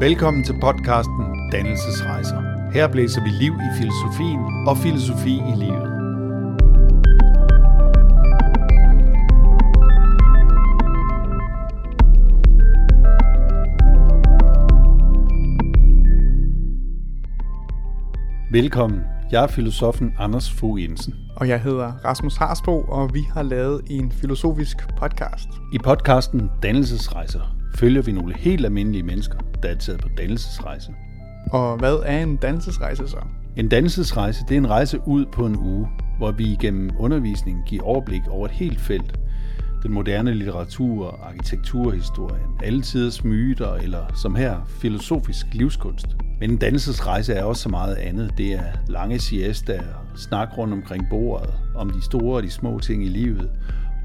Velkommen til podcasten Dannelsesrejser. Her blæser vi liv i filosofien og filosofi i livet. Velkommen. Jeg er filosofen Anders Fogh Jensen. Og jeg hedder Rasmus Harsbo, og vi har lavet en filosofisk podcast. I podcasten Dannelsesrejser følger vi nogle helt almindelige mennesker, der er taget på dannelsesrejse. Og hvad er en dannelsesrejse så? En dannelsesrejse det er en rejse ud på en uge, hvor vi igennem undervisning giver overblik over et helt felt. Den moderne litteratur, arkitekturhistorien, alle tiders myter eller som her filosofisk livskunst. Men en dannelsesrejse er også så meget andet. Det er lange siesta, snak rundt omkring bordet, om de store og de små ting i livet,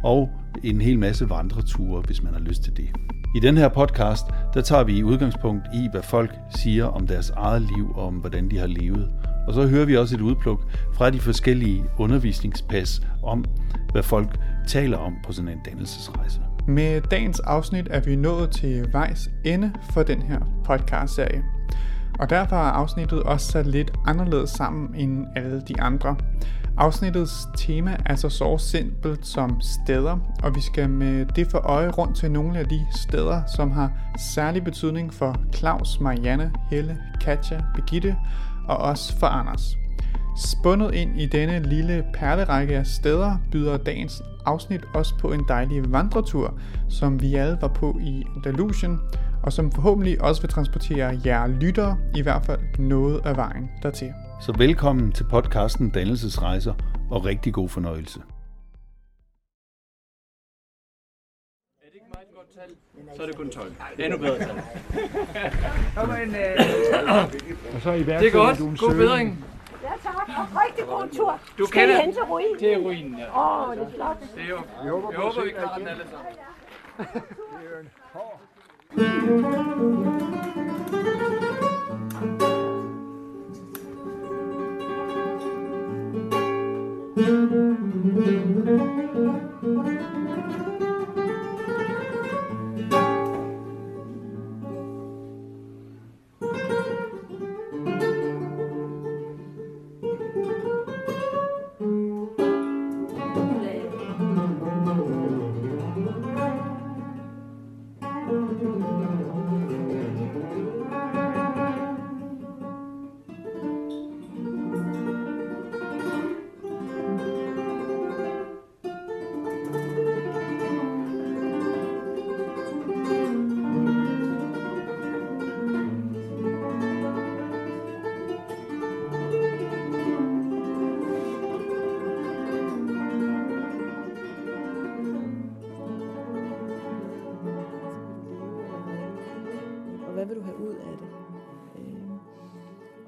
og en hel masse vandreture, hvis man har lyst til det. I den her podcast, der tager vi udgangspunkt i, hvad folk siger om deres eget liv og om, hvordan de har levet. Og så hører vi også et udpluk fra de forskellige undervisningspas om, hvad folk taler om på sådan en dannelsesrejse. Med dagens afsnit er vi nået til vejs ende for den her podcast-serie. Og derfor er afsnittet også sat lidt anderledes sammen end alle de andre. Afsnittets tema er så så simpelt som steder, og vi skal med det for øje rundt til nogle af de steder, som har særlig betydning for Claus, Marianne, Helle, Katja, Begitte og også for Anders. Spundet ind i denne lille perlerække af steder byder dagens afsnit også på en dejlig vandretur, som vi alle var på i Andalusien, og som forhåbentlig også vil transportere jer lyttere i hvert fald noget af vejen dertil. Så velkommen til podcasten Dannelsesrejser og rigtig god fornøjelse. Er det ikke meget godt tal? Så er det kun 12. Endnu bedre tal. Og så i Det er godt. God bedring. Ja, tak. Og rigtig god tur. Du Skal I kender- hen til ruinen? Det er ruinen, ja. Åh, oh, det er flot. Det er jo. Jeg håber, vi klarer den alle sammen. og thank mm-hmm. you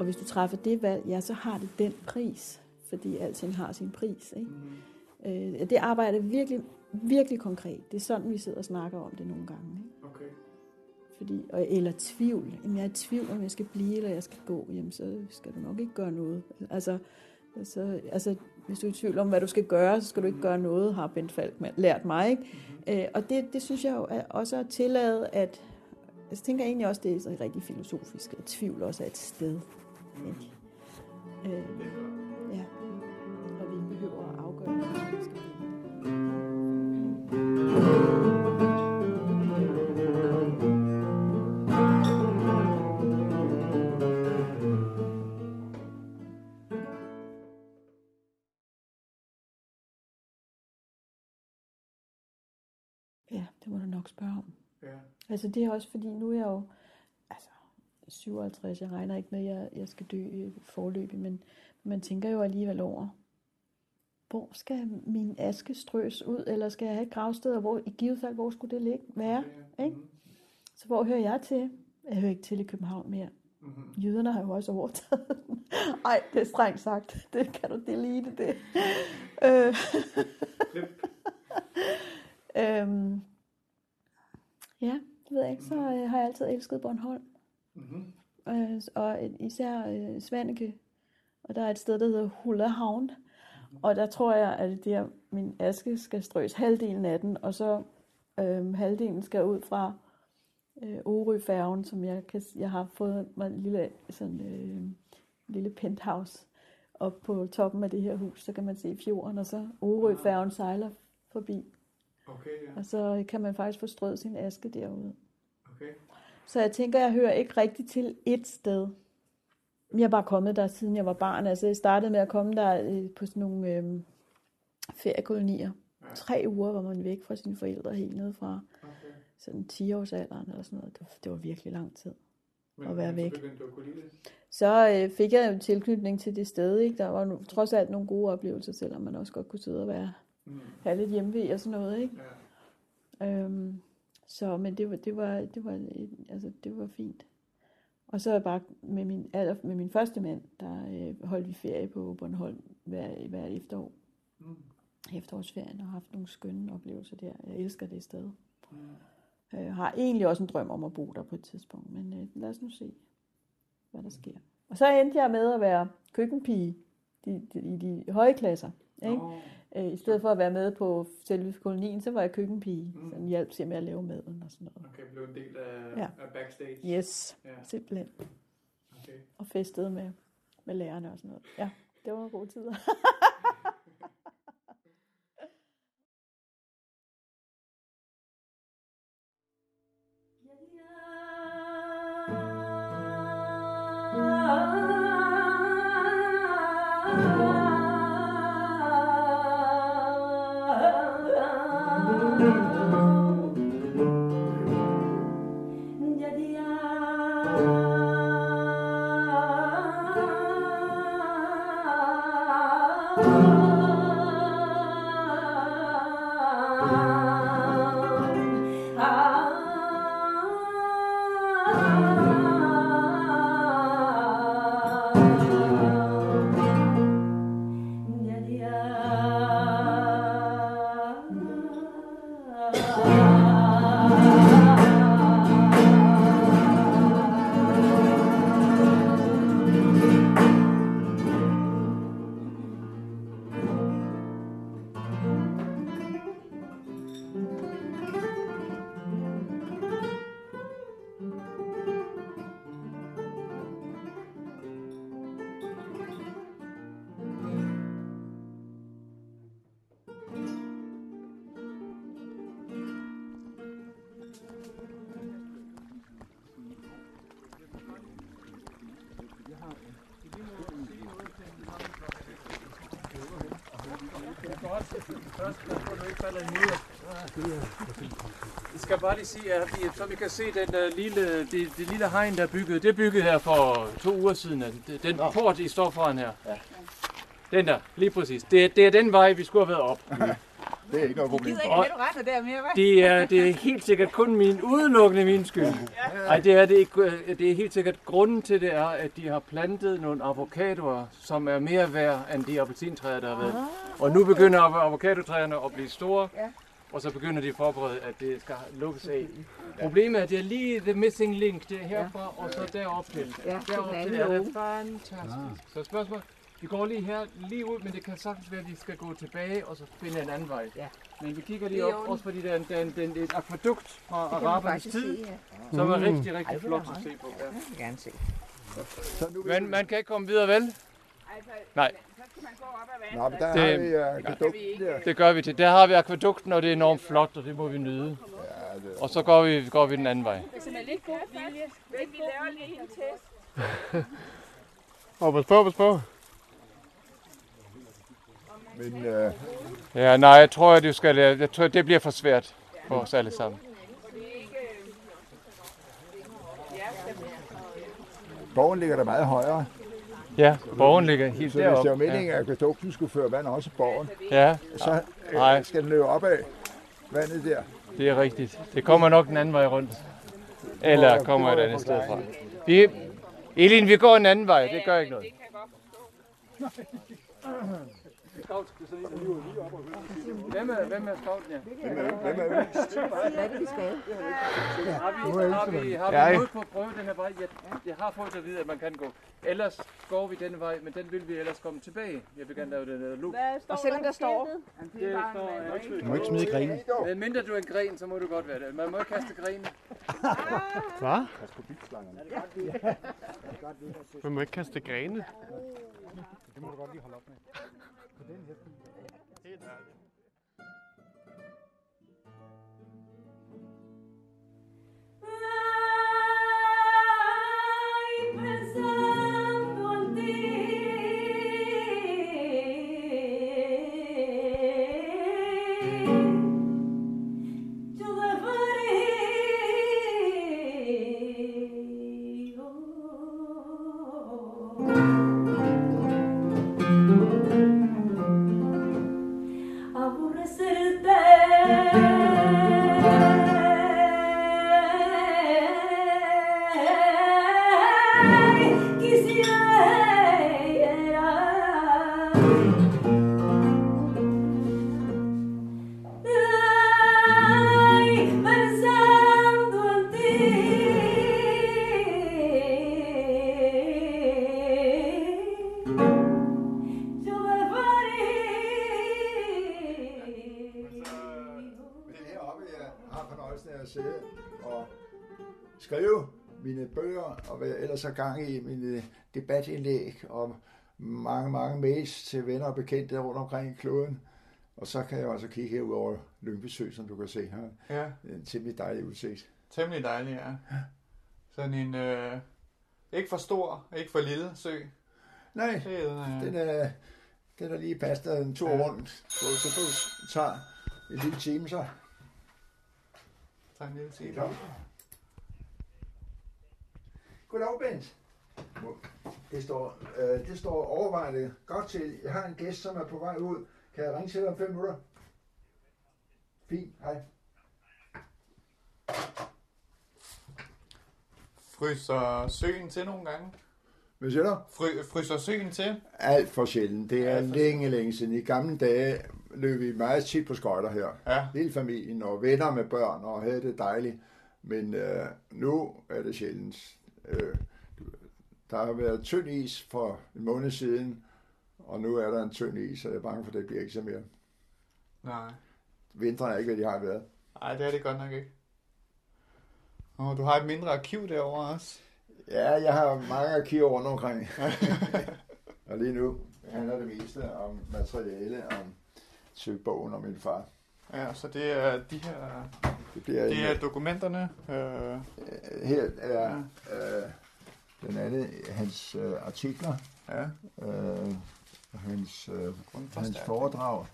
og hvis du træffer det valg, ja, så har det den pris, fordi alting har sin pris. Ikke? Mm. Øh, det arbejder virkelig, virkelig konkret. Det er sådan, vi sidder og snakker om det nogle gange. Ikke? Okay. Fordi, og, eller tvivl. Jamen, jeg er i tvivl, om jeg skal blive, eller jeg skal gå. Jamen, så skal du nok ikke gøre noget. Altså, altså, altså hvis du er i tvivl om, hvad du skal gøre, så skal du ikke gøre noget, har Bent Falk lært mig. Ikke? Mm-hmm. Øh, og det, det synes jeg jo er også at tillade, at jeg tænker egentlig også, det er sådan rigtig filosofisk, at tvivl også er et sted. Ikke? Øh, ja. Og vi behøver at afgøre, hvad vi skal. Ja, det må du nok spørge om. Ja. Altså det er også fordi, nu er jeg jo 57, jeg regner ikke med, at jeg, jeg skal dø forløbig, men man tænker jo alligevel over, hvor skal min aske strøs ud, eller skal jeg have et gravsted, og hvor, i givet fald, hvor skulle det ligge, være? Ikke? Så hvor hører jeg til? Jeg hører ikke til i København mere. Mm-hmm. Jyderne har jo også overtaget den. Ej, det er strengt sagt. Det kan du delete det. Øh. øhm, ja, det ved jeg ikke. Så øh, har jeg altid elsket Bornholm. Mm-hmm. Øh, og især øh, Svanike. Og der er et sted, der hedder Hullahavn. Og der tror jeg, at det er, min aske skal strøs halvdelen af den, og så øh, halvdelen skal ud fra øh, Orø-færgen, som jeg, kan, jeg har fået mig en lille, sådan, øh, lille penthouse op på toppen af det her hus, så kan man se fjorden, og så Orø-færgen sejler forbi. Okay, ja. Og så kan man faktisk få strøget sin aske derude. Så jeg tænker, jeg hører ikke rigtig til et sted. Jeg er bare kommet der, siden jeg var barn. Altså, jeg startede med at komme der øh, på sådan nogle øh, feriekolonier. Tre uger var man væk fra sine forældre helt ned fra okay. sådan 10-årsalderen eller sådan noget. Det var, det var virkelig lang tid. Men, At være væk. Så øh, fik jeg jo en tilknytning til det sted. Ikke? Der var no, trods alt nogle gode oplevelser, selvom man også godt kunne sidde og være, Mm. have lidt hjemme og sådan noget. Ikke? Ja. Øhm, så, men det var, det var, det var, altså, det var fint. Og så er jeg bare med min, aller, med min første mand, der øh, holdt vi ferie på Bornholm hver, hver efterår. Mm. Efterårsferien og har haft nogle skønne oplevelser der. Jeg elsker det sted. Mm. Jeg har egentlig også en drøm om at bo der på et tidspunkt, men øh, lad os nu se, hvad der sker. Og så endte jeg med at være køkkenpige de, de, i de høje klasser. Ikke? Øh, I stedet for at være med på selve kolonien, så var jeg køkkenpige. Mm. Så hjalp til med at lave maden og sådan noget. okay, blev en del af, Ja. af backstage. Yes, Ja, simpelthen. okay. Og festede med, med lærerne og sådan noget. Ja, det var nogle gode tider. Jeg skal bare lige sige, at vi, så vi kan se den uh, lille, det, det lille hegn, der er bygget. Det er bygget her for to uger siden. altså. Det- Den port, I står foran her. Ja. Den der, lige præcis. Det, det er den vej, vi skulle have været op. Det er ikke noget problem. gider ikke have, du retter der mere, hva'? Det er, det er helt sikkert kun min, udelukkende min skyld. Nej, det er det ikke. øh, Det er helt sikkert, grunden til det er, at de har plantet nogle avocadoer, som er mere værd end de appelsintræer, der har været. Og nu begynder avo- avocadotræerne at blive store, Ja. og så begynder de at forberede, at det skal lukkes af. Problemet er, at det er lige the missing link. Det er herfra, og så derop til. Ja, Derop til er det fantastisk. Så spørgsmål, vi går lige her, lige ud, men det kan sagtens være, at vi skal gå tilbage og så finde en anden vej. Ja. Men vi kigger Det lige op, også fordi der er, en, der er, en, der er et akvadukt fra Det arabernes tid, sige, ja. som er rigtig, rigtig det flot at se på. Ja. Jeg vil gerne se. Så nu Men man kan ikke komme videre, vel? Nej, Så skal man gå op ad Nå, men der Det- har vi uh, produkten der. det gør vi til. Der har vi akvadukten, og det er enormt flot, og det må vi nyde. Ja, det, Og så går vi, går vi den anden vej. Det er lidt god vilje. Vi laver lige en test. Og pas på, pas på. Men uh, Ja, nej, jeg tror, at du skal, jeg tror, det bliver for svært for os alle sammen. borgen ligger der meget højere. Ja, borgen ligger helt Så hvis det var deroppe. meningen, Ja. at akvadukten skulle føre vand også i borgen, ja, så Nej. uh, skal den løbe op af vandet der. det er rigtigt. Det kommer nok den anden vej rundt. Eller kommer et andet sted fra. Vi, Elin, vi går en anden vej. Det gør ikke noget. Scout skal sådan en, der lige op og Hvem er, hvem er scouten, ja? Hvem er, hvem er Hvad er det, vi skal? Har vi, har vi, har vi mod på at prøve den her vej? Jeg, jeg har fået at vide, at man kan gå. Ellers går vi denne vej, men den vil vi ellers komme tilbage. Jeg vil gerne lave den der loop. Og selvom der står- Det er står, bare en ikke? Du må ikke smide grenen. Men mindre du er en gren, så må du godt være det. Man må ikke kaste grenen. Hvad? Man må ikke kaste grene. hidden. Hidden. Skrive mine bøger, og hvad jeg ellers har gang i mine debatindlæg, og mange, mange mails til venner og bekendte rundt omkring i kloden. Og så kan jeg også kigge herud over Lyngby Sø, som du kan se her. Ja, En temmelig dejlig udsigt. temmelig dejlig, ja. Sådan en, øh, ikke for stor, ikke for lille sø. Nej, Det er, øh, den er, den er lige passet en tur Ja. rundt. Så det tager en lille time, så. tager en lille tid. Goddag, Bent. Det står, øh, det står overvejende godt til. Jeg har en gæst, som er på vej ud. Kan jeg ringe til dig om fem minutter? Fint, hej. Fryser søen til nogle gange? Hvad siger du? Fry, fryser søen til? Alt for sjældent. Det er længe, længe siden. I gamle dage løb vi meget tit på skøjter her. Ja. Hele familien og venner med børn og havde det dejligt. Men øh, nu er det sjældent. Øh, der har været tynd is for en måned siden, og nu er der en tynd is, og jeg er bange for, at det bliver ikke så mere. Nej. Vinteren er ikke, hvad de har været. Nej, det er det godt nok ikke. Og du har et mindre arkiv derovre også. Ja, jeg har mange arkiver rundt omkring. og lige nu handler det meste om materiale, om søgbogen om min far. Ja, så det er de her, Det bliver det er en, dokumenterne. Øh, her er øh, den anden hans øh, artikler, ja, øh, hans, øh, hans foredrag,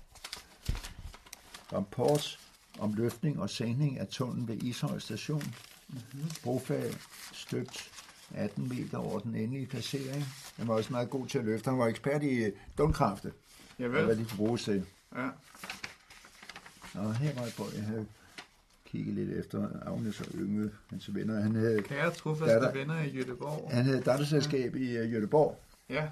rapport om løftning og sænkning af tunnelen ved Ishøj station. Mm-hmm. Brofag støbt 18 meter over den endelige placering. Han var også meget god til at løfte. Han var ekspert i øh, dumkrafte, og hvad de kan bruges til. Ja. Og her var jeg på, jeg havde kigget lidt efter Agnes og Yngve, hans venner. Han havde, Kære Der trofaste er venner i Jødeborg. han havde datterselskab i uh, Göteborg, Ja,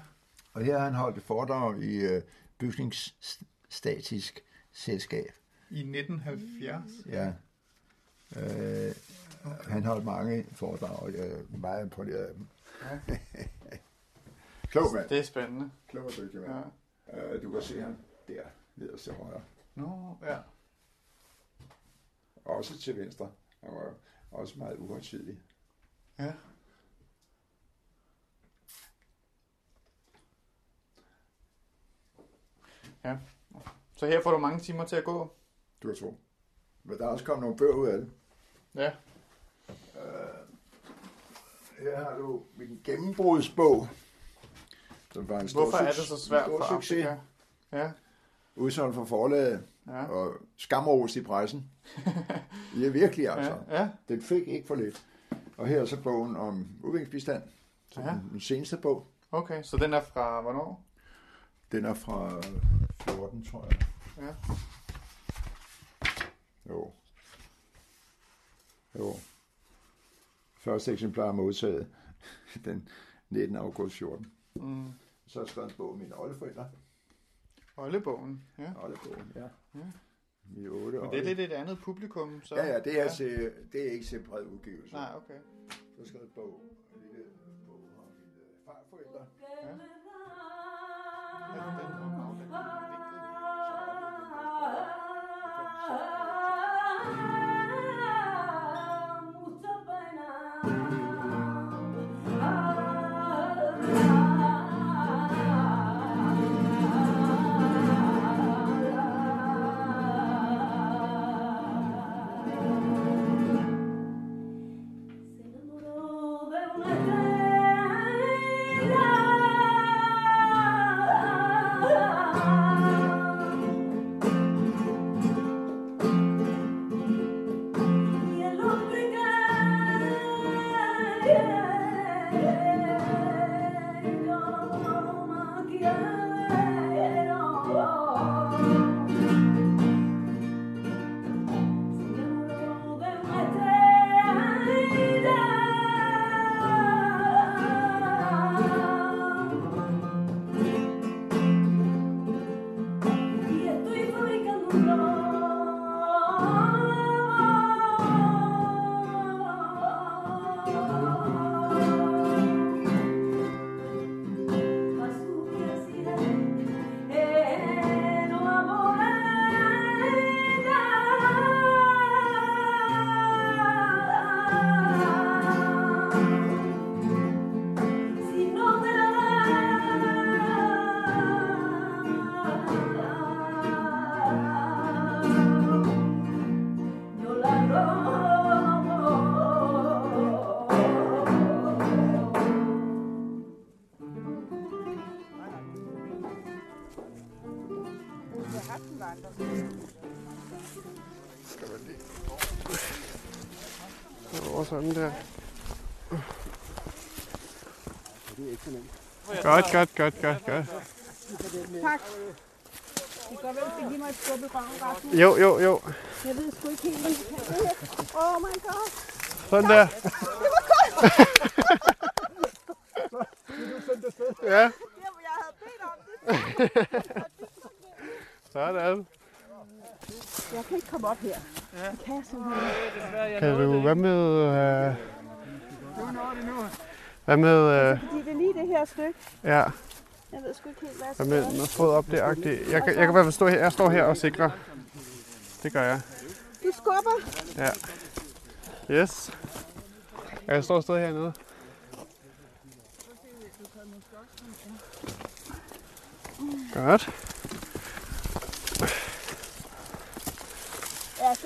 og her har han holdt et foredrag i uh, bygningsstatisk selskab. i 1970. Ja. Øh, han holdt mange foredrag, og jeg er meget imponeret af dem. Klog mand. Det er spændende. Klog og dygtig Ja. mand. Øh, du kan se ham der, nederst til højre. Nå, ja. Også til venstre. Han var også meget uhøjtidlig. Ja. Ja. Så her får du mange timer til at gå. Du kan tro. Men der er også kommet nogle bøger ud af det. Ja. Her har du min gennembrudsbog. Som var en stor, Hvorfor er det så svært for succes. Afrika? Ja, Udsolgt fra forlaget ja. og skamrost i pressen. Det er virkelig altså. Ja, ja. Den fik ikke for lidt. Og her er så bogen om udviklingsbistand. Så Ja. den, seneste bog. Okay, så den er fra hvornår? Den er fra 14, tror jeg. Ja. Jo. Jo. Første eksemplar modtaget den 19. august 14. Mm. Så har jeg skrevet en bog om mine oldeforældre. Oldebogen, ja. Oldebogen, ja. Ja. I otte Men det er lidt et andet publikum, så... Ja, ja, det er, til, det er ikke bred udgivelse. Nej, okay. Så skal en bog, en lille bog om mine farforældre. Ja. Er det den om aflægning vinkel? over sådan der. Godt, godt, godt, godt, godt. Tak. Det kan godt være, at give mig et skub i røven, Rasmus. Jo, jo, jo. Jeg ved sgu ikke helt, hvad jeg kan. Oh my god. Sådan der. Ja, hvad med, øh, Fordi det er lige det her stykke. ja, Jeg ved sgu ikke helt, hvad jeg hvad skal med gøre. noget fod op der -agtigt. Jeg kan, jeg kan i hvert fald stå her, jeg står her og sikrer. Det gør jeg. Du skubber. Ja. Yes. Jeg kan stå et sted hernede. Godt.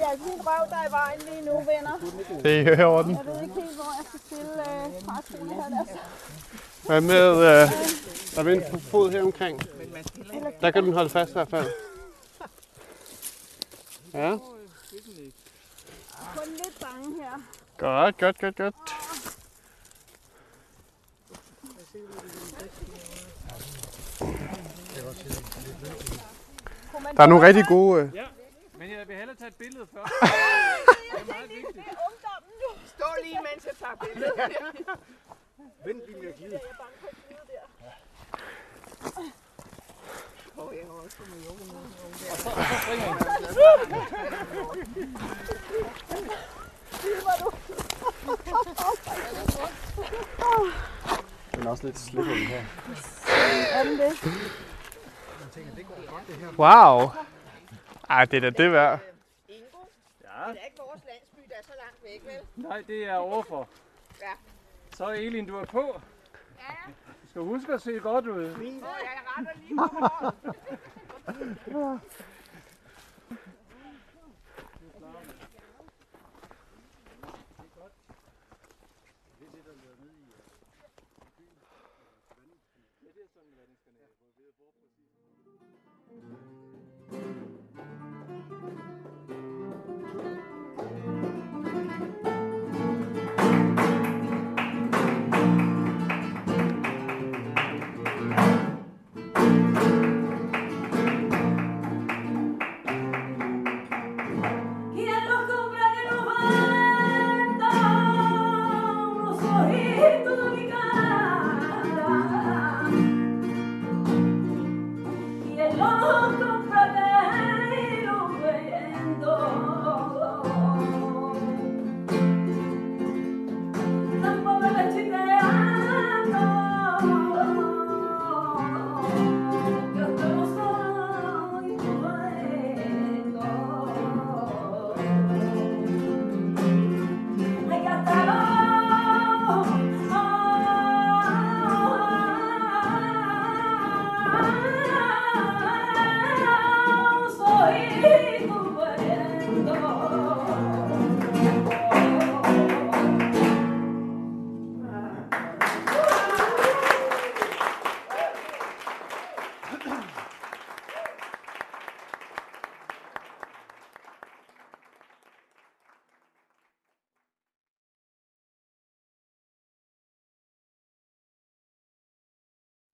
Det er altså min røv, der er i vejen lige nu, venner. Det er i orden. Jeg ved ikke helt, hvor jeg skal stille øh, træskoene her. Der. Hvad med, øh, der er en fod her omkring. Der kan du holde fast i hvert fald. Ja, Kun lidt bange her. godt, godt, godt, godt. Der er nogle rigtig gode... Øh, Men jeg vil hellere tage et billede først. Det er ungdommen nu. Stå lige, mens jeg tager billedet. Jeg er bange for et billede der. Den er også lidt slippery her. Er den det? wow. Ej, det er da det værd. Ingo, Ja. det er ikke vores landsby, der er så langt væk, vel? Nej, det er overfor. Ja. Så Elin, du er på. Ja, Du skal huske at se godt ud. og jeg retter lige på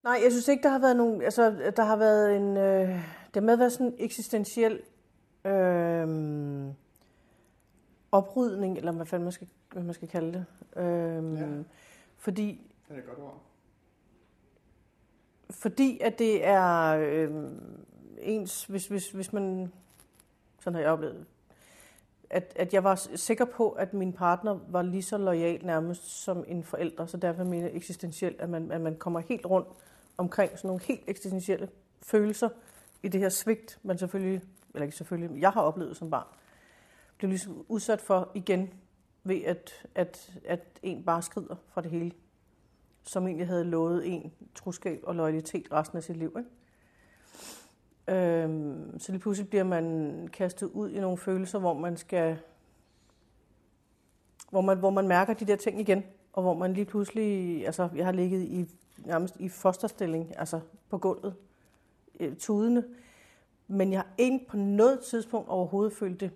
Nej, jeg synes ikke, der har været nogen... Altså, der har været en... Øh, det med at være sådan en eksistentiel øh, oprydning, eller hvad fanden man skal, hvad man skal kalde det. Øh, ja. Fordi... Det er et godt ord. Fordi at det er øh, ens... Hvis, hvis, hvis man... Sådan har jeg oplevet at, at jeg var sikker på, at min partner var lige så lojal nærmest som en forælder, så derfor mener jeg eksistentielt, at man, at man kommer helt rundt omkring sådan nogle helt eksistentielle følelser i det her svigt, man selvfølgelig, eller ikke selvfølgelig, jeg har oplevet som barn, blev ligesom udsat for igen ved, at, at, at en bare skrider fra det hele, som egentlig havde lovet en troskab og loyalitet resten af sit liv. Ikke? Øhm, så lige pludselig bliver man kastet ud i nogle følelser, hvor man skal, hvor man, hvor man mærker de der ting igen, og hvor man lige pludselig, altså jeg har ligget i nærmest i fosterstilling, altså på gulvet, øh, tudende, men jeg har ikke på noget tidspunkt overhovedet følt det,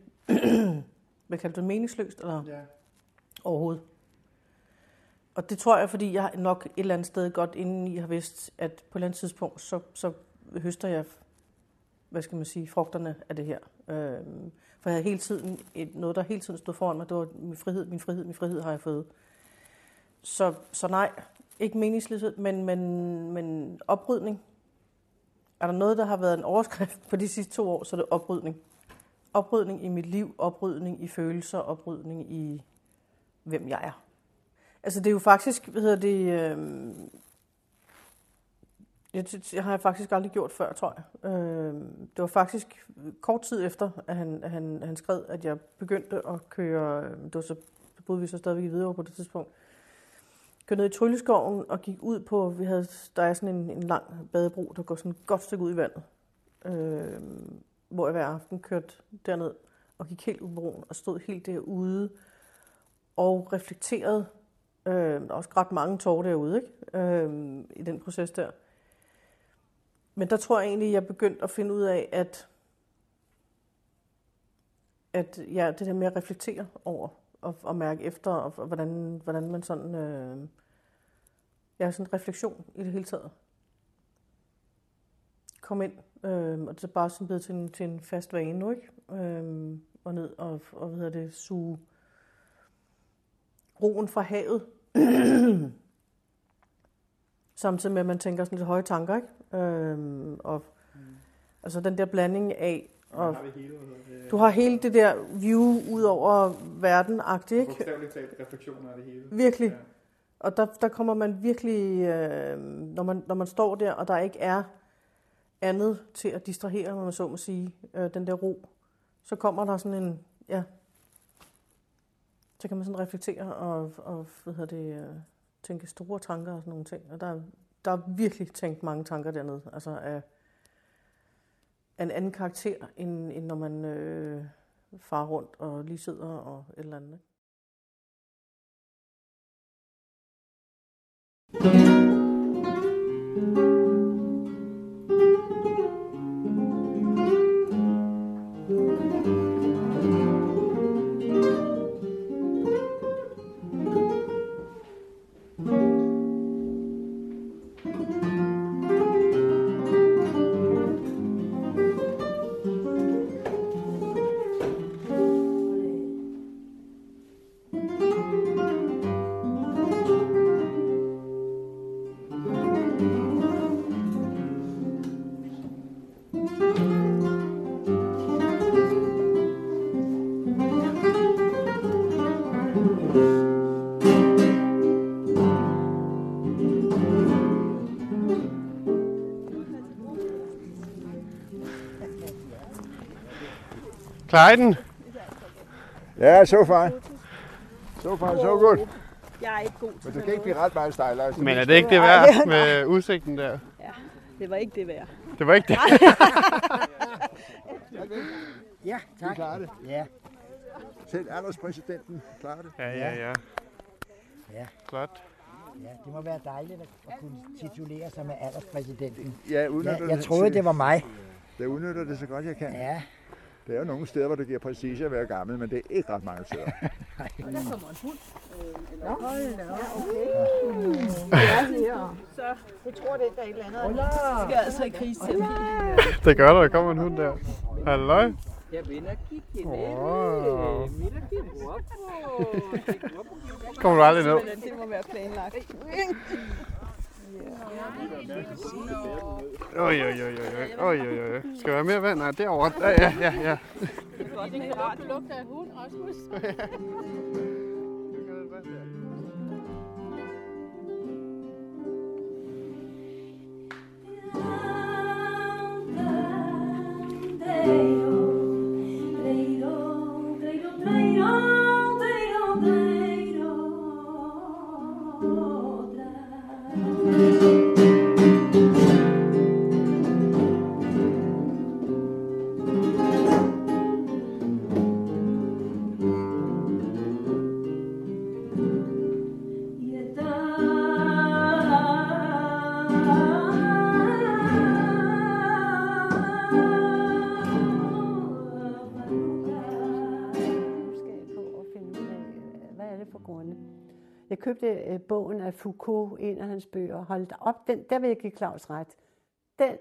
hvad kalder det, meningsløst, eller ja. overhovedet. Og det tror jeg, fordi jeg nok et eller andet sted godt inden i har vidst, at på et eller andet tidspunkt, så, så høster jeg hvad skal man sige, frugterne af det her. Øh, for jeg havde hele tiden, et, noget der hele tiden stod foran mig, det var min frihed, min frihed, min frihed har jeg fået. Så, så nej, ikke meningsløshed, men, men, men oprydning. Er der noget, der har været en overskrift på de sidste to år, så er det oprydning. Oprydning i mit liv, oprydning i følelser, oprydning i, hvem jeg er. Altså det er jo faktisk, hvad hedder det, øh, jeg, jeg har faktisk aldrig gjort før, tror jeg. Øh, det var faktisk kort tid efter, at han, at han, han skrev, at jeg begyndte at køre, øhm, det var så, boede vi så stadigvæk i Hvidovre på det tidspunkt, kørte ned i Trylleskoven og gik ud på, vi havde, der er sådan en, en lang badebro, der går sådan et godt stykke ud i vandet, øh, hvor jeg hver aften kørte derned og gik helt ud på broen og stod helt derude og reflekterede. Øh, også ret mange tårer derude ikke? Øh, i den proces der. Men der tror jeg egentlig, jeg begyndte at finde ud af, at, at ja, det der med at reflektere over og, og mærke efter, og, og hvordan, hvordan man sådan... Øh, ja, sådan en refleksion i det hele taget. Kom ind, øh, og det er bare sådan blevet til en, til en fast vane nu, ikke? Øh, og ned og, og hvad hedder det, suge roen fra havet. Samtidig med, at man tænker sådan lidt høje tanker, ikke? Øhm, og mm. altså den der blanding af og har hele, du har hele det der view ud over verden ikke? Bogstaveligt talt refleksioner af det hele. Virkelig. Ja. Og der, der kommer man virkelig, øh, når, man, når man står der, og der ikke er andet til at distrahere, når man så må sige, øh, den der ro, så kommer der sådan en, ja, så kan man sådan reflektere og, og hvad hedder det, øh, tænke store tanker og sådan nogle ting. Og der, der er virkelig tænkt mange tanker dernede. Altså af, af en anden karakter, end, end når man øh, far rundt og lige sidder og et eller andet. Ikke? Klarer I den? Ja, so far. So far, so good. Jeg er ikke god til Men det kan ikke blive ret meget stejlere. Altså. Men er det ikke det værd med udsigten der? Ja, det var ikke det værd. Det var ikke det? ja, tak. Vi klarer det. Ja. Selv alderspræsidenten klarer det. Ja, ja, ja. Ja. Flot. Ja, det må være dejligt at kunne titulere sig med alderspræsidenten. Ja, udnytter jeg, jeg troede, det var mig. Det udnytter det så godt, jeg kan. Ja. Det er jo nogle steder, hvor det giver prestige at være gammel, men det er ikke ret mange steder. Der kommer en hund. Nå, hold da okay. Så jeg tror, det er der et eller andet. Vi skal altså i krigsterapi. Det gør der, der kommer en hund der. Halløj. Jeg vinder kigge guapo. Kommer du aldrig ned? Det må være planlagt. Oj, oj, oj, oj, oj, oj, oj. Skal der være mere vand? Nej, derovre. Ja, ja, ja, ja. Det er rart, du lugter af hund, Rasmus. nysgerrig Købte øh, bogen af Foucault, en af hans bøger. Hold da op, den, der vil jeg give Claus ret. Den,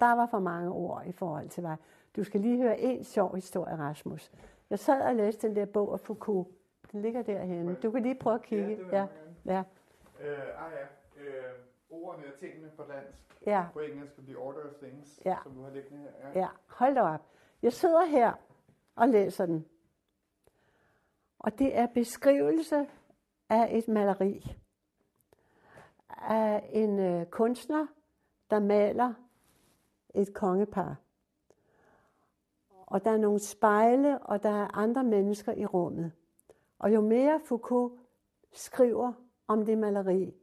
der var for mange ord i forhold til mig. Du skal lige høre en sjov historie, Rasmus. Jeg sad og læste den der bog af Foucault. Den ligger derhenne. Du kan lige prøve at kigge. Ja, ja. Øh, ah ja, øh, ordene og tingene på dansk. Ja. På engelsk blive order of things, Ja. som du har liggende her. Ja, hold da op. Jeg sidder her og læser den. Og det er beskrivelse af et maleri. Af en øh, kunstner, der maler et kongepar. Og der er nogle spejle, og der er andre mennesker i rummet. Og jo mere Foucault skriver om det maleri,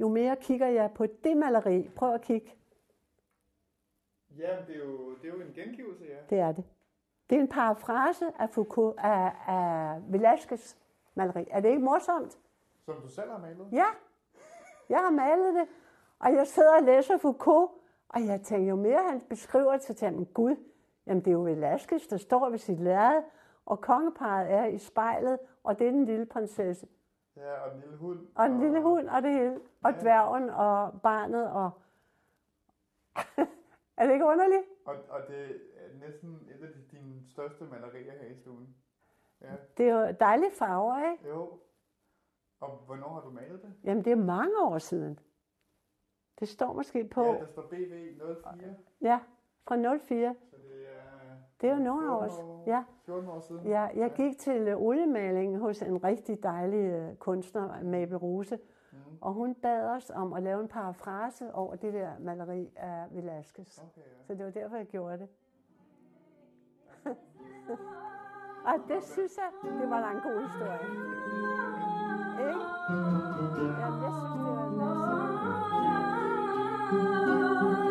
jo mere kigger jeg på det maleri. Prøv at kigge. Ja, det er, jo, det er jo en gengivelse, ja. Det er det. Det er en parafrase af Foucault, af, af Velázquez maleri. Er det ikke morsomt? Som du selv har malet? Ja, jeg har malet det. Og jeg sidder og læser Foucault, og jeg tænker, jo mere han beskriver det, så tænker jeg, gud, jamen det er jo Velázquez, der står ved sit lærred, og kongeparet er i spejlet, og det er den lille prinsesse. Ja, og den lille hund. Og den lille hund, og det hele. Og dværgen, og barnet, og... er det ikke underligt? Og, og det er næsten et af dine største malerier her i stuen. Ja. Det er jo dejlige farver, ikke? Jo. Og hvornår har du malet det? Jamen, det er mange år siden. Det står måske på... Ja, der står BV 04. Ja, fra 04. Så det er... Det er jo nogle 14 år, år- ja. 14 år siden. Ja, jeg gik til øh, oliemaling hos en rigtig dejlig øh, kunstner, Mabel Rose, Mm. og hun bad os om at lave en parafrase over det der maleri af Velázquez. Okay, ja. Så det var derfor, jeg gjorde det. og det synes jeg, det var da en god historie. Ikke? Jamen, jeg synes, det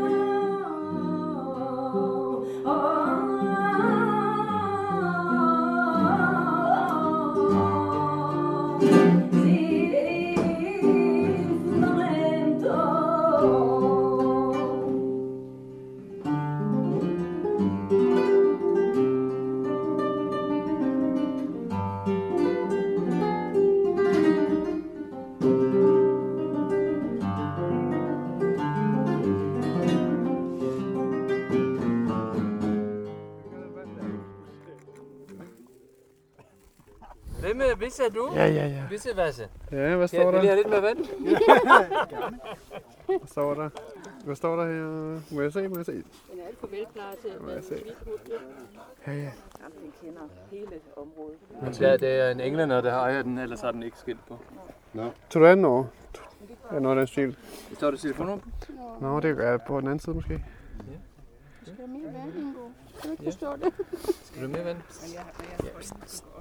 var en masse. Hvem er Visse er du? Ja, ja, ja. Visse Vasse. Ja, hvad står jeg- Vil I der? have lidt mere vand? Hvad står der? Hvad står der her? Må jeg se? Må jeg se? Den er alt for velklaret til at Må jeg se? Ja, ja. Jamen, den kender hele området. Ja, det er en englænder, der ejer den, ellers har den ikke skilt på. Nå. Tog du anden over? Ja, noget af den stil. Står der telefonnummer på? Nå, det er på den anden side måske. Skal der mere vand, Ingo? Kan du ikke forstå det? Skal du have mere vand? Vi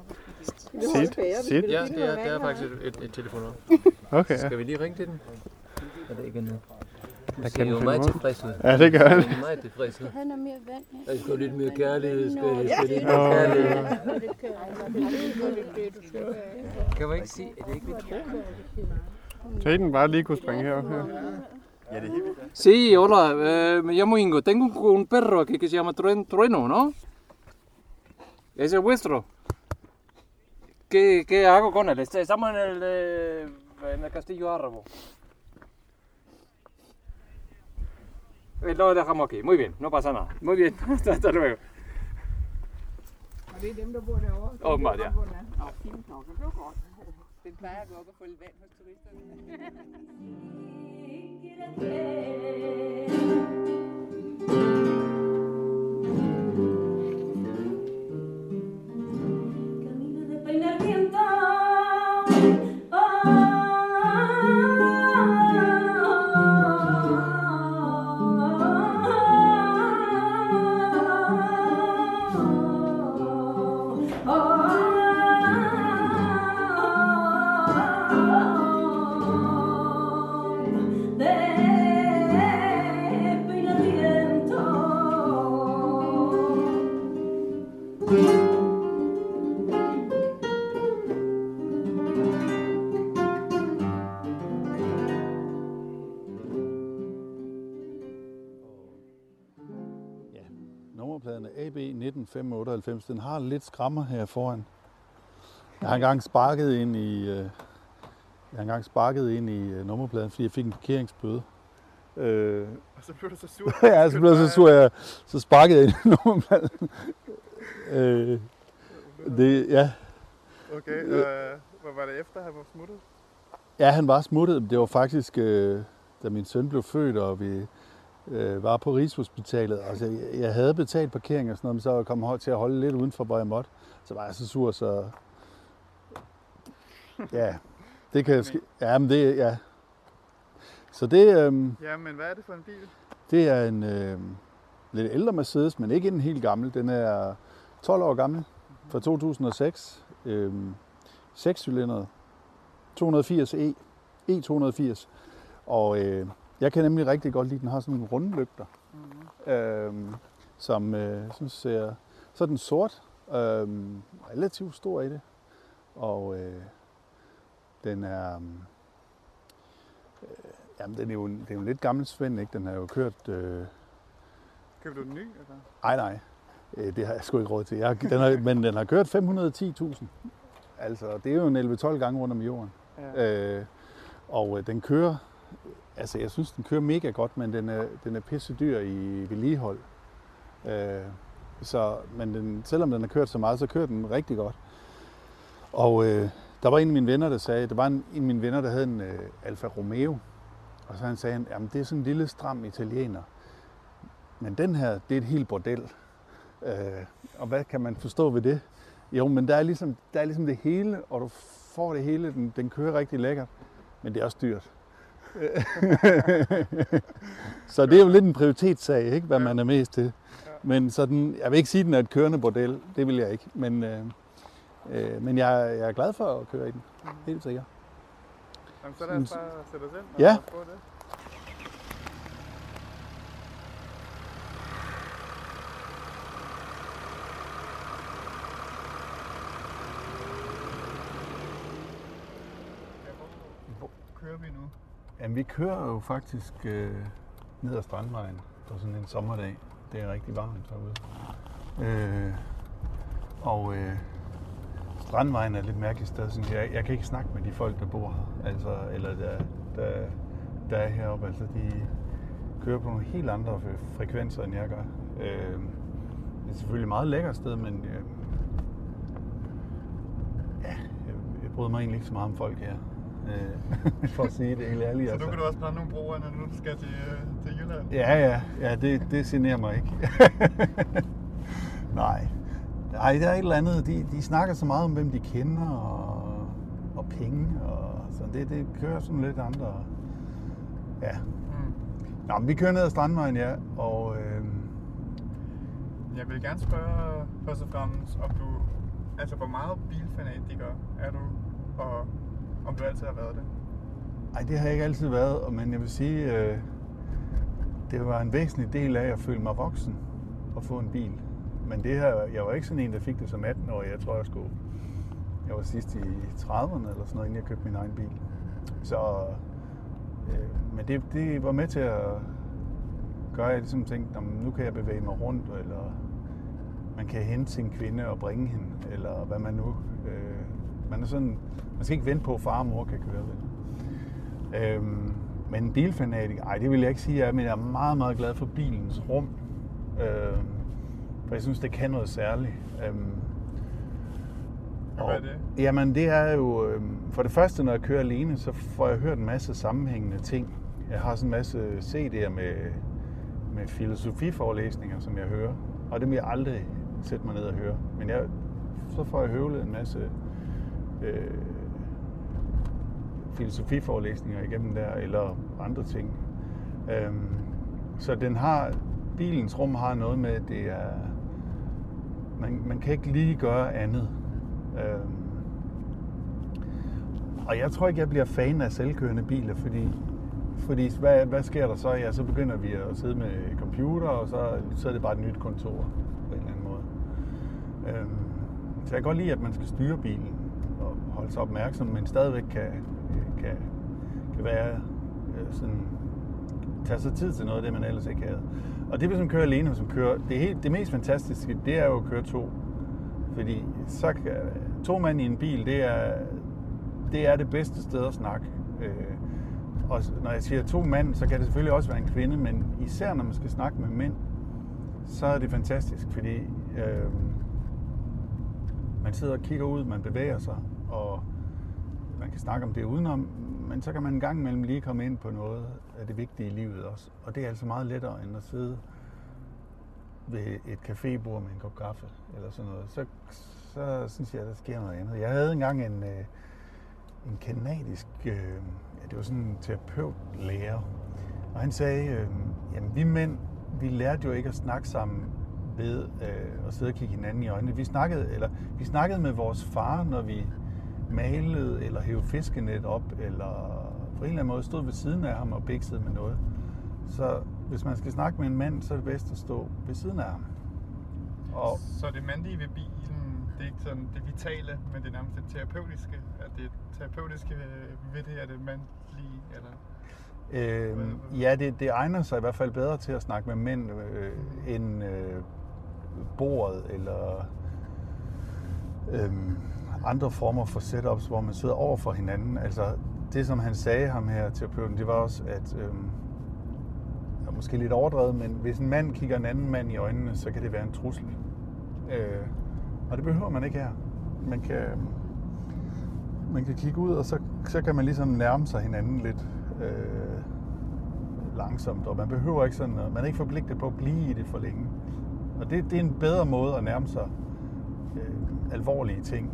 bager, vi Ja, det er, det er faktisk et, et, et telefonnummer. Okay, ja. Skal vi lige ringe til den? Er det ikke noget? Der kan jo meget tilfreds ud. Ja, det gør han. Du er meget tilfreds ud. Have noget mere vand? ja? Der skal lidt mere kærlighed. Skal, Nå, skal lidt mere kærlighed. Det kan jeg. Det det, det. Kan man ikke sige, at det ikke tro? Så den bare lige kunne springe herop her. Ja, det er helt vildt. Sì, hola, eh, mi chiamo Ingo, tengo un, perro che si chiama Tren- Trueno, no? Ese vuestro. ¿Qué, qué hago con él? Este- Estamos en el, eh, en el castillo árabe. Eh, Lo dejamos aquí. Muy bien, no pasa nada. Muy bien, hasta, hasta luego. Og det AB 19598. Den har lidt skrammer her foran. Jeg har engang sparket ind i, øh, jeg har engang sparket ind i øh, nummerpladen, fordi jeg fik en parkeringsbøde. Øh, Og så blev du så sur. ja, så blev jeg så sur, jeg, så sparkede jeg ind i nummerpladen. øh, det, ja. Okay, øh, hvad var det efter, han var smuttet? Ja, han var smuttet. Det var faktisk, øh, da min søn blev født, og vi øh, var på Rigshospitalet. Altså, jeg, jeg havde betalt parkering og sådan noget, men så kom jeg til at holde lidt udenfor, hvor jeg måtte. Så var jeg så sur, så... Ja, det kan ske. Ja, men det, ja. Så det, øh, Ja, men hvad er det for en bil? det er en øh, lidt ældre Mercedes, men ikke en helt gammel. Den er 12 år gammel, fra 2006. Øh, 6 cylindret. 280 E. E280. Og øh, jeg kan nemlig rigtig godt lide, at den har sådan nogle runde lygter. Mm. Øh, som øh, jeg synes ser... Så er den sort. Øh, relativt stor i det. Og øh, den er... Øh, jamen, den er jo, det er jo en lidt gammel Svend, ikke? Den har jo kørt... Øh, Købte du den ny? Eller? ej, nej. Øh, det har jeg sgu ikke råd til. Jeg, den har, men den har kørt 510.000. Altså, det er jo en 11-12 gange rundt om jorden. Ja. Øh, og øh, den kører, altså jeg synes, den kører mega godt, men den er, den er pisse dyr i vedligehold. Øh, så, men den, selvom den har kørt så meget, så kører den rigtig godt. Og øh, der var en af mine venner, der sagde, der var en, en af mine venner, der havde en øh, Alfa Romeo. Og så han sagde han, jamen det er sådan en lille stram italiener. Men den her, det er et helt bordel. Øh, og hvad kan man forstå ved det? Jo, men der er ligesom, der er ligesom det hele, og du får det hele. Den, den kører rigtig lækkert, men det er også dyrt. så det er jo lidt en prioritetssag, ikke, hvad man er mest til. Men sådan, jeg vil ikke sige, at den er et kørende bordel. Det vil jeg ikke. Men, øh, øh, men jeg, jeg er glad for at køre i den. Helt sikkert. Jamen, så lad os bare sætte os ind og Ja. prøve det. Hvor kører vi nu? Jamen, vi kører jo faktisk øh, ned ad Strandvejen på sådan en sommerdag. Det er rigtig varmt derude. Øh, og øh, Strandvejen er et lidt mærkeligt sted, Sådan, jeg. Jeg kan ikke snakke med de folk, der bor her. Altså, eller der, der, der er heroppe. Altså, de kører på nogle helt andre frekvenser, end jeg gør. Øh, det er selvfølgelig et meget lækkert sted, men øh, ja, jeg, jeg bryder mig egentlig ikke så meget om folk her. Øh, for at sige det helt ærligt. Så altså. nu kan du også brænde nogle broer, når du skal til, øh, til Jylland? Ja, ja, ja, det, det generer mig ikke. Nej. Nej, der er et eller andet. De, de snakker så meget om, hvem de kender, og, og penge, og sådan. Det, det kører sådan lidt andre. Ja. Mm. Nå, men vi kører ned ad Strandvejen, ja, og øh, Jeg vil gerne spørge først og fremmest, om du, altså hvor meget bilfanatiker er du, og om du altid har været det? Nej, det har jeg ikke altid været, men jeg vil sige, øh, det var en væsentlig del af at føle mig voksen og få en bil. Men det her, jeg var ikke sådan en, der fik det som 18-årig. Jeg tror, jeg skulle, jeg var sidst i 30'erne eller sådan noget, inden jeg købte min egen bil. Så, øh, men det, det var med til at gøre, at jeg ligesom tænkte, nu kan jeg bevæge mig rundt, eller man kan hente sin kvinde og bringe hende, eller hvad man nu... Øh, man, er sådan, man skal ikke vente på, at far og mor kan køre det. Øhm, men en bilfanatiker, ej, det vil jeg ikke sige, jeg er, men jeg er meget, meget glad for bilens rum. Øhm, for jeg synes, det kan noget særligt. Øhm, Og hvad er det? Jamen, det er jo... øhm, For det første, når jeg kører alene, så får jeg hørt en masse sammenhængende ting. Jeg har sådan en masse CD'er med, med filosofiforelæsninger, som jeg hører. Og det vil jeg aldrig sætte mig ned og høre. Men jeg, så får jeg høvlet en masse øh, filosofiforelæsninger igennem der, eller andre ting. Øhm, så den har, bilens rum har noget med, at det er, man, man kan ikke lige gøre andet. Øhm, og jeg tror ikke, jeg bliver fan af selvkørende biler, fordi, fordi hvad, hvad sker der så? Ja, så begynder vi at sidde med computer, og så, så er det bare et nyt kontor på en eller anden måde. Øhm, så jeg kan godt lide, at man skal styre bilen så opmærksom, men stadigvæk kan, kan, kan være øh, sådan, tage sig tid til noget af det, man ellers ikke havde. Og det, hvis man kører alene, hvis man kører, det, helt, det mest fantastiske, det er jo at køre to. Fordi så kan, to mand i en bil, det er, det er det bedste sted at snakke. Øh, og når jeg siger to mænd, så kan det selvfølgelig også være en kvinde, men især når man skal snakke med mænd, så er det fantastisk, fordi øh, man sidder og kigger ud, man bevæger sig, og man kan snakke om det udenom, men så kan man en gang imellem lige komme ind på noget af det vigtige i livet også. Og det er altså meget lettere end at sidde ved et cafébord med en kop kaffe eller sådan noget. Så, så synes jeg, at der sker noget andet. Jeg havde engang en, øh, en kanadisk, øh, ja, det var sådan en terapeutlærer, og han sagde, øh, jamen vi mænd, vi lærte jo ikke at snakke sammen ved øh, at sidde og kigge hinanden i øjnene. Vi snakkede, eller, vi snakkede med vores far, når vi malede eller hævde fiskenet op, eller på en eller anden måde stod ved siden af ham og biksede med noget. Så hvis man skal snakke med en mand, så er det bedst at stå ved siden af ham. Og Så det mandlige ved bilen, det er ikke sådan det vitale, men det er nærmest det terapeutiske. At det terapeutiske ved det er det mandlige, eller... Øh, ja, det, det egner sig i hvert fald bedre til at snakke med mænd øh, end øh, bordet eller øh, andre former for setups, hvor man sidder over for hinanden. Altså det, som han sagde ham her, terapeuten, det var også, at øh, er måske lidt overdrevet, men hvis en mand kigger en anden mand i øjnene, så kan det være en trussel. Øh, og det behøver man ikke her. Man kan, man kan kigge ud, og så, så kan man ligesom nærme sig hinanden lidt øh, langsomt, og man behøver ikke sådan, man er ikke forpligtet på at blive i det for længe. Og det, det er en bedre måde at nærme sig øh, alvorlige ting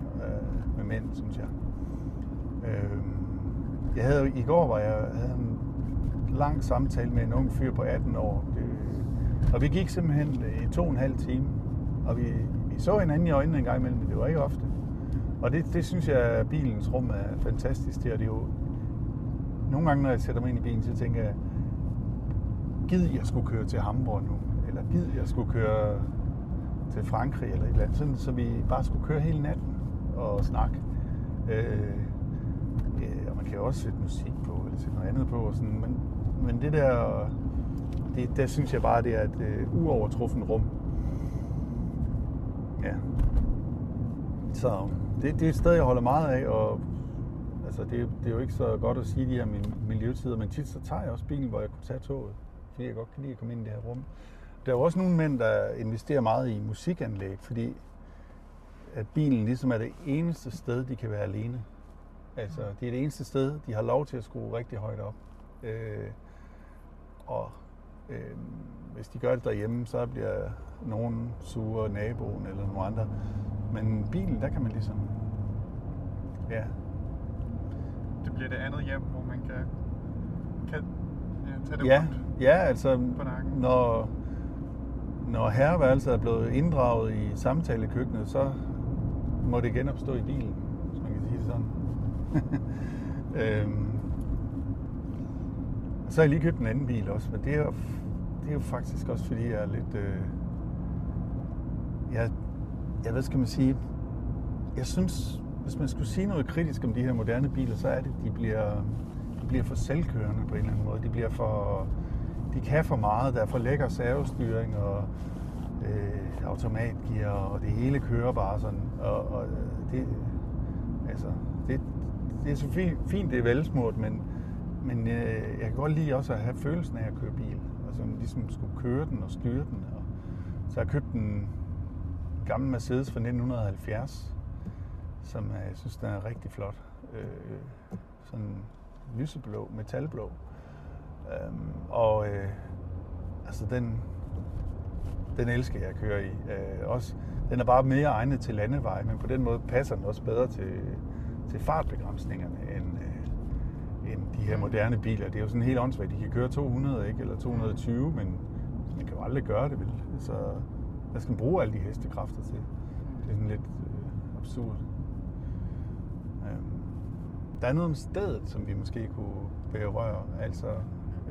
med mænd, synes jeg. Øh, jeg havde i går, var jeg havde en lang samtale med en ung fyr på 18 år, det, og vi gik simpelthen øh, i to og en halv time, og vi, vi så hinanden i øjnene en gang imellem, men det var ikke ofte. Og det, det synes jeg, at bilens rum er fantastisk til, og det er jo nogle gange, når jeg sætter mig ind i bilen, så tænker jeg, gid jeg skulle køre til Hamburg nu, eller gid jeg skulle køre til Frankrig eller et eller andet, sådan, så vi bare skulle køre hele natten og snak. Øh, øh, og man kan jo også sætte musik på, eller sætte noget andet på, og sådan, men, men det der, det, der synes jeg bare, det er et øh, uovertruffen rum. Ja. Så det, det er et sted, jeg holder meget af, og altså, det, det er jo ikke så godt at sige de her miljøtider, men tit så tager jeg også bilen, hvor jeg kunne tage toget, fordi jeg godt kan lide at komme ind i det her rum. Der er jo også nogle mænd, der investerer meget i musikanlæg, fordi at bilen ligesom er det eneste sted, de kan være alene. Altså, det er det eneste sted, de har lov til at skrue rigtig højt op. Øh, og øh, hvis de gør det derhjemme, så bliver nogen sure, naboen eller nogle andre. Men bilen, der kan man ligesom... Ja, Det bliver det andet hjem, hvor man kan, kan ja, tage det ja, rundt. ja altså når, når herreværelset er blevet inddraget i samtalekøkkenet, så må det genopstå i bilen, hvis man kan sige det sådan. øhm, så har jeg lige købt en anden bil også, men det er jo, det er jo faktisk også fordi, jeg er lidt... Øh, jeg, jeg hvad skal man sige? Jeg synes, hvis man skulle sige noget kritisk om de her moderne biler, så er det, at de bliver, de bliver for selvkørende på en eller anden måde. De bliver for... De kan for meget, der er for lækker servostyring, og øh, automatgear, og det hele kører bare sådan. Og, og det, altså, det, det er så fint, fint det er velsmurt, men, men øh, jeg kan godt lide også at have følelsen af at køre bil. Altså ligesom skulle køre den og styre den. Og, så jeg købte en gammel Mercedes fra 1970, som jeg synes, den er rigtig flot. Øh, sådan lyseblå, metalblå. Øhm, og øh, altså den, den elsker jeg at køre i. Øh, også, den er bare mere egnet til landevej, men på den måde passer den også bedre til, til fartbegrænsningerne end, øh, end de her moderne biler. Det er jo sådan helt åndssvagt. De kan køre 200 ikke? eller 220, men man kan jo aldrig gøre det, vel? Så hvad skal man bruge alle de hestekræfter til? Det er sådan lidt øh, absurd. Øh, der er noget om stedet, som vi måske kunne berøre. Altså,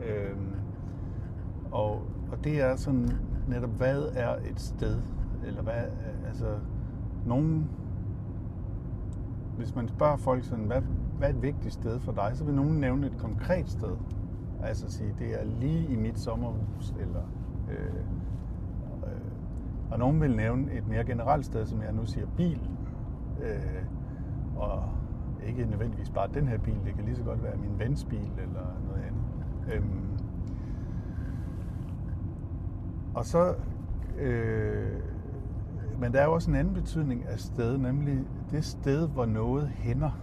øh, og, og det er sådan netop, hvad er et sted? Eller hvad, øh, altså, nogen, hvis man spørger folk sådan, hvad, hvad er et vigtigt sted for dig, så vil nogen nævne et konkret sted. Altså sige, det er lige i mit sommerhus, eller øh, øh, og nogen vil nævne et mere generelt sted, som jeg nu siger, bil. Øh, og ikke nødvendigvis bare den her bil, det kan lige så godt være min vens bil eller noget andet. Øh, og så, øh, men der er jo også en anden betydning af sted, nemlig det sted, hvor noget hænder,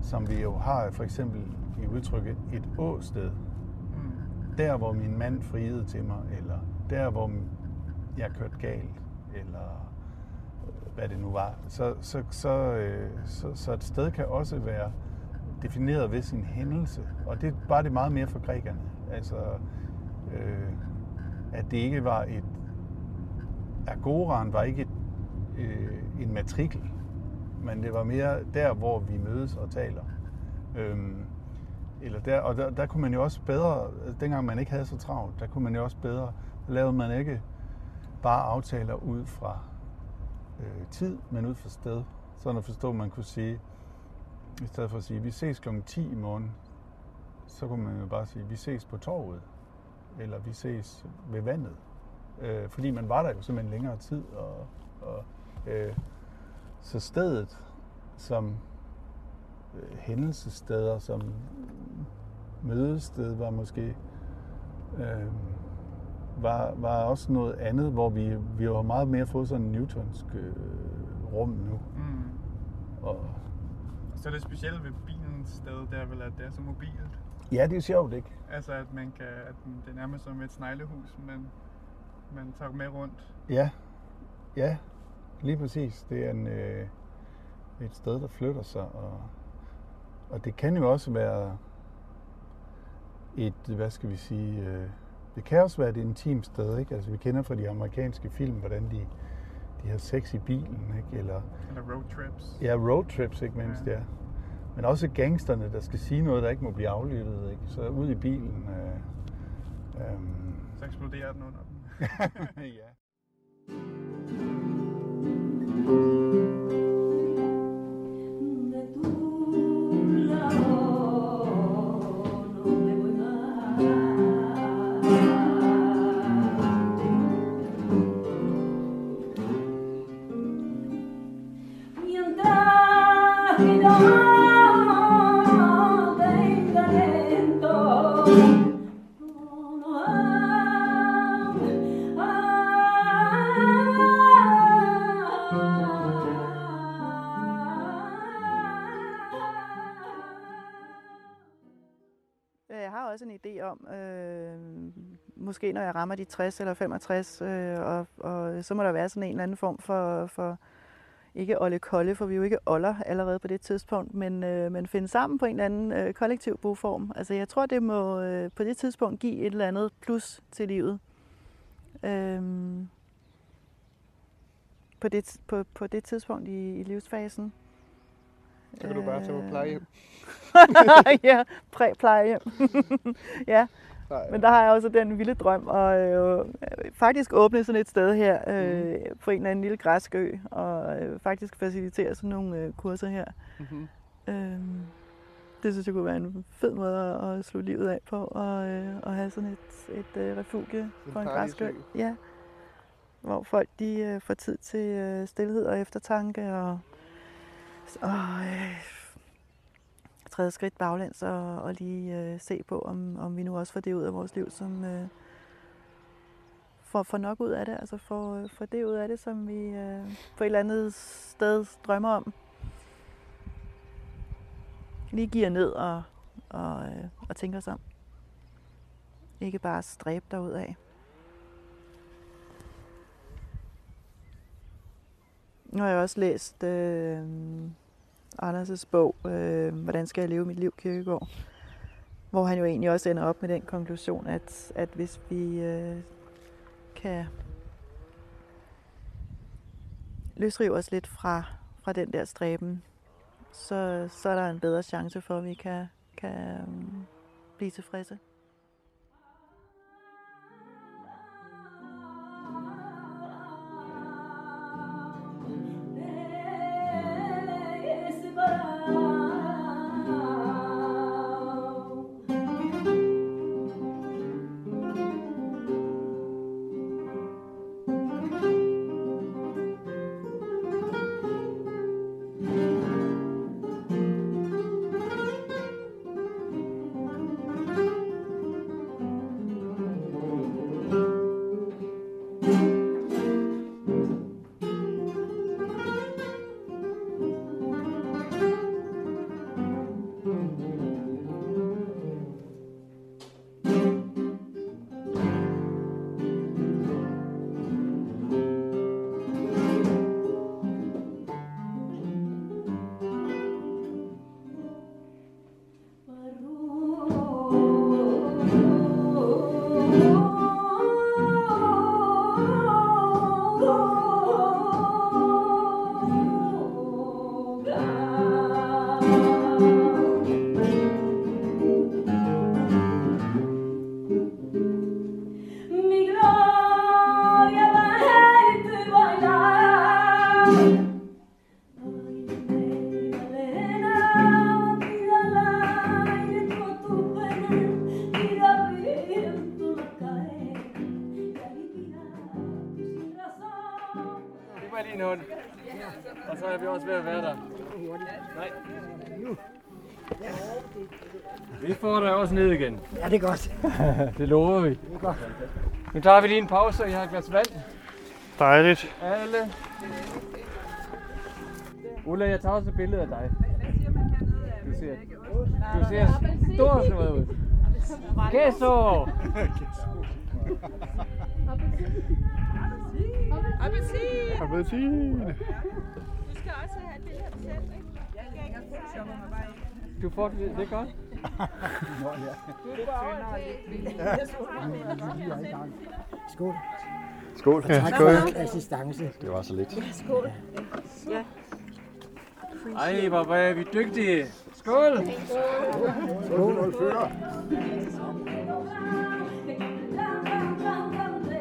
som vi jo har for eksempel i udtrykket et åsted. Mm. Der, hvor min mand friede til mig, eller der, hvor jeg kørte galt, eller hvad det nu var. Så, så, så, øh, så, så et sted kan også være defineret ved sin hændelse. Og det er bare det meget mere for grækerne. Altså, øh, at det ikke var et... Agoran var ikke et, øh, en matrikel, men det var mere der, hvor vi mødes og taler. Øhm, eller der, og der, der kunne man jo også bedre, dengang man ikke havde så travlt, der kunne man jo også bedre, der lavede man ikke bare aftaler ud fra øh, tid, men ud fra sted. Sådan at forstå, at man kunne sige, i stedet for at sige, vi ses kl. 10 i morgen, så kunne man jo bare sige, vi ses på torvet, eller vi ses ved vandet. Øh, fordi man var der jo simpelthen længere tid, og, og øh, så stedet som øh, hændelsesteder, som mødested var måske øh, var, var også noget andet, hvor vi, vi har meget mere fået sådan en newtonsk øh, rum nu. Mm. Og, Så det specielle ved bilens sted, det er vel, at det er så mobilt. Ja, det er sjovt, ikke? Altså, at man kan, at det er nærmest som et sneglehus, men man tager med rundt. Ja, ja, lige præcis. Det er en, øh, et sted, der flytter sig, og, og det kan jo også være et, hvad skal vi sige, øh, det kan også være et intimt sted, ikke? Altså vi kender fra de amerikanske film, hvordan de, de har sex i bilen, ikke? Eller, Eller roadtrips. ja, roadtrips, ikke mindst, ja. ja. Men også gangsterne, der skal sige noget, der ikke må blive aflyttet, ikke? Så ud i bilen. Øh, øh, Så eksploderer den under dem. ja. Om, øh, måske når jeg rammer de 60 eller 65, øh, og, og så må der være sådan en eller anden form for, for ikke Olle Kolle, for vi er jo ikke oller allerede på det tidspunkt, men, øh, men finde sammen på en eller anden øh, kollektiv boform. Altså jeg tror, det må øh, på det tidspunkt give et eller andet plus til livet. Øhm, på, det, på, på det tidspunkt i, i livsfasen. Så kan du bare tage på plejehjem. ja, præ-plejehjem. ja, Nej. men der har jeg også den vilde drøm at øh, faktisk åbne sådan et sted her øh, Mm. på en eller anden lille græsk ø, og øh, faktisk facilitere sådan nogle øh, kurser her. Mhm. Øhm, det synes jeg kunne være en fed måde at, at slutte livet af på, og, øh, og have sådan et, et øh, refugie på en græsk ø. Ja. hvor folk de øh, får tid til øh, stillhed og eftertanke og, og øh, træde skridt baglæns og, og lige øh, se på, om, om vi nu også får det ud af vores liv, som øh, får, får nok ud af det, altså får, øh, får det ud af det, som vi øh, på et eller andet sted drømmer om. Lige giver ned og, og, øh, og tænker os om. Ikke bare stræbe derud af. Nu har jeg også læst øh, Anders' bog, øh, Hvordan skal jeg leve mit liv, Kirkegaard? Hvor han jo egentlig også ender op med den konklusion, at, at hvis vi øh, kan løsrive os lidt fra, fra den der stræben, så, så er der en bedre chance for, at vi kan, kan øh, blive tilfredse. Det hånd. Og så er vi også ved at være der. Nej. Vi får dig også ned igen. Ja, det er godt. det lover vi. Nu tager vi lige en pause, og jeg har et glas vand. Dejligt. Alle. Ulla, jeg tager også et billede af dig. Du ser, du ser stor sådan ud. Queso! Appelsin! Appelsin! Du skal også have et billede af dig selv, ikke? Jeg skal ikke photoshoppe mig bare ind. Du får det, det er godt. Skål. Skål. Og tak for assistance. Det var så lidt. Ja, skål. Ja. Ej, hvor er vi dygtige. Skål! Skål, Skål fører.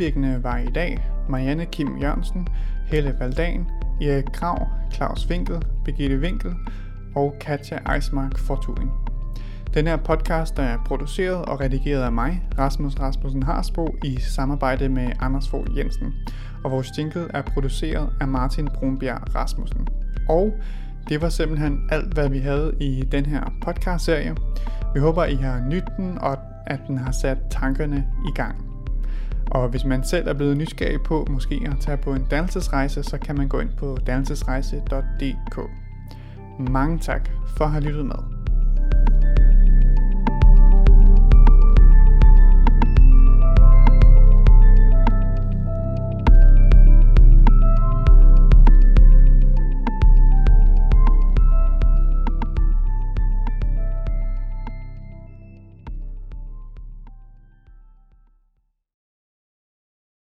medvirkende var i dag Marianne Kim Jørgensen, Helle Valdan, Erik Krav, Claus Winkel, Birgitte Winkel og Katja Eismark Fortuin. Den her podcast er produceret og redigeret af mig, Rasmus Rasmussen Harsbo, i samarbejde med Anders Fogh Jensen. Og vores jingle er produceret af Martin Brunbjerg Rasmussen. Og det var simpelthen alt, hvad vi havde i den her podcast-serie. Vi håber, I har nydt den, og at den har sat tankerne i gang. Og hvis man selv er blevet nysgerrig på måske at tage på en dannelsesrejse, så kan man gå ind på dannelsesrejse.dk. Mange tak for at have lyttet med.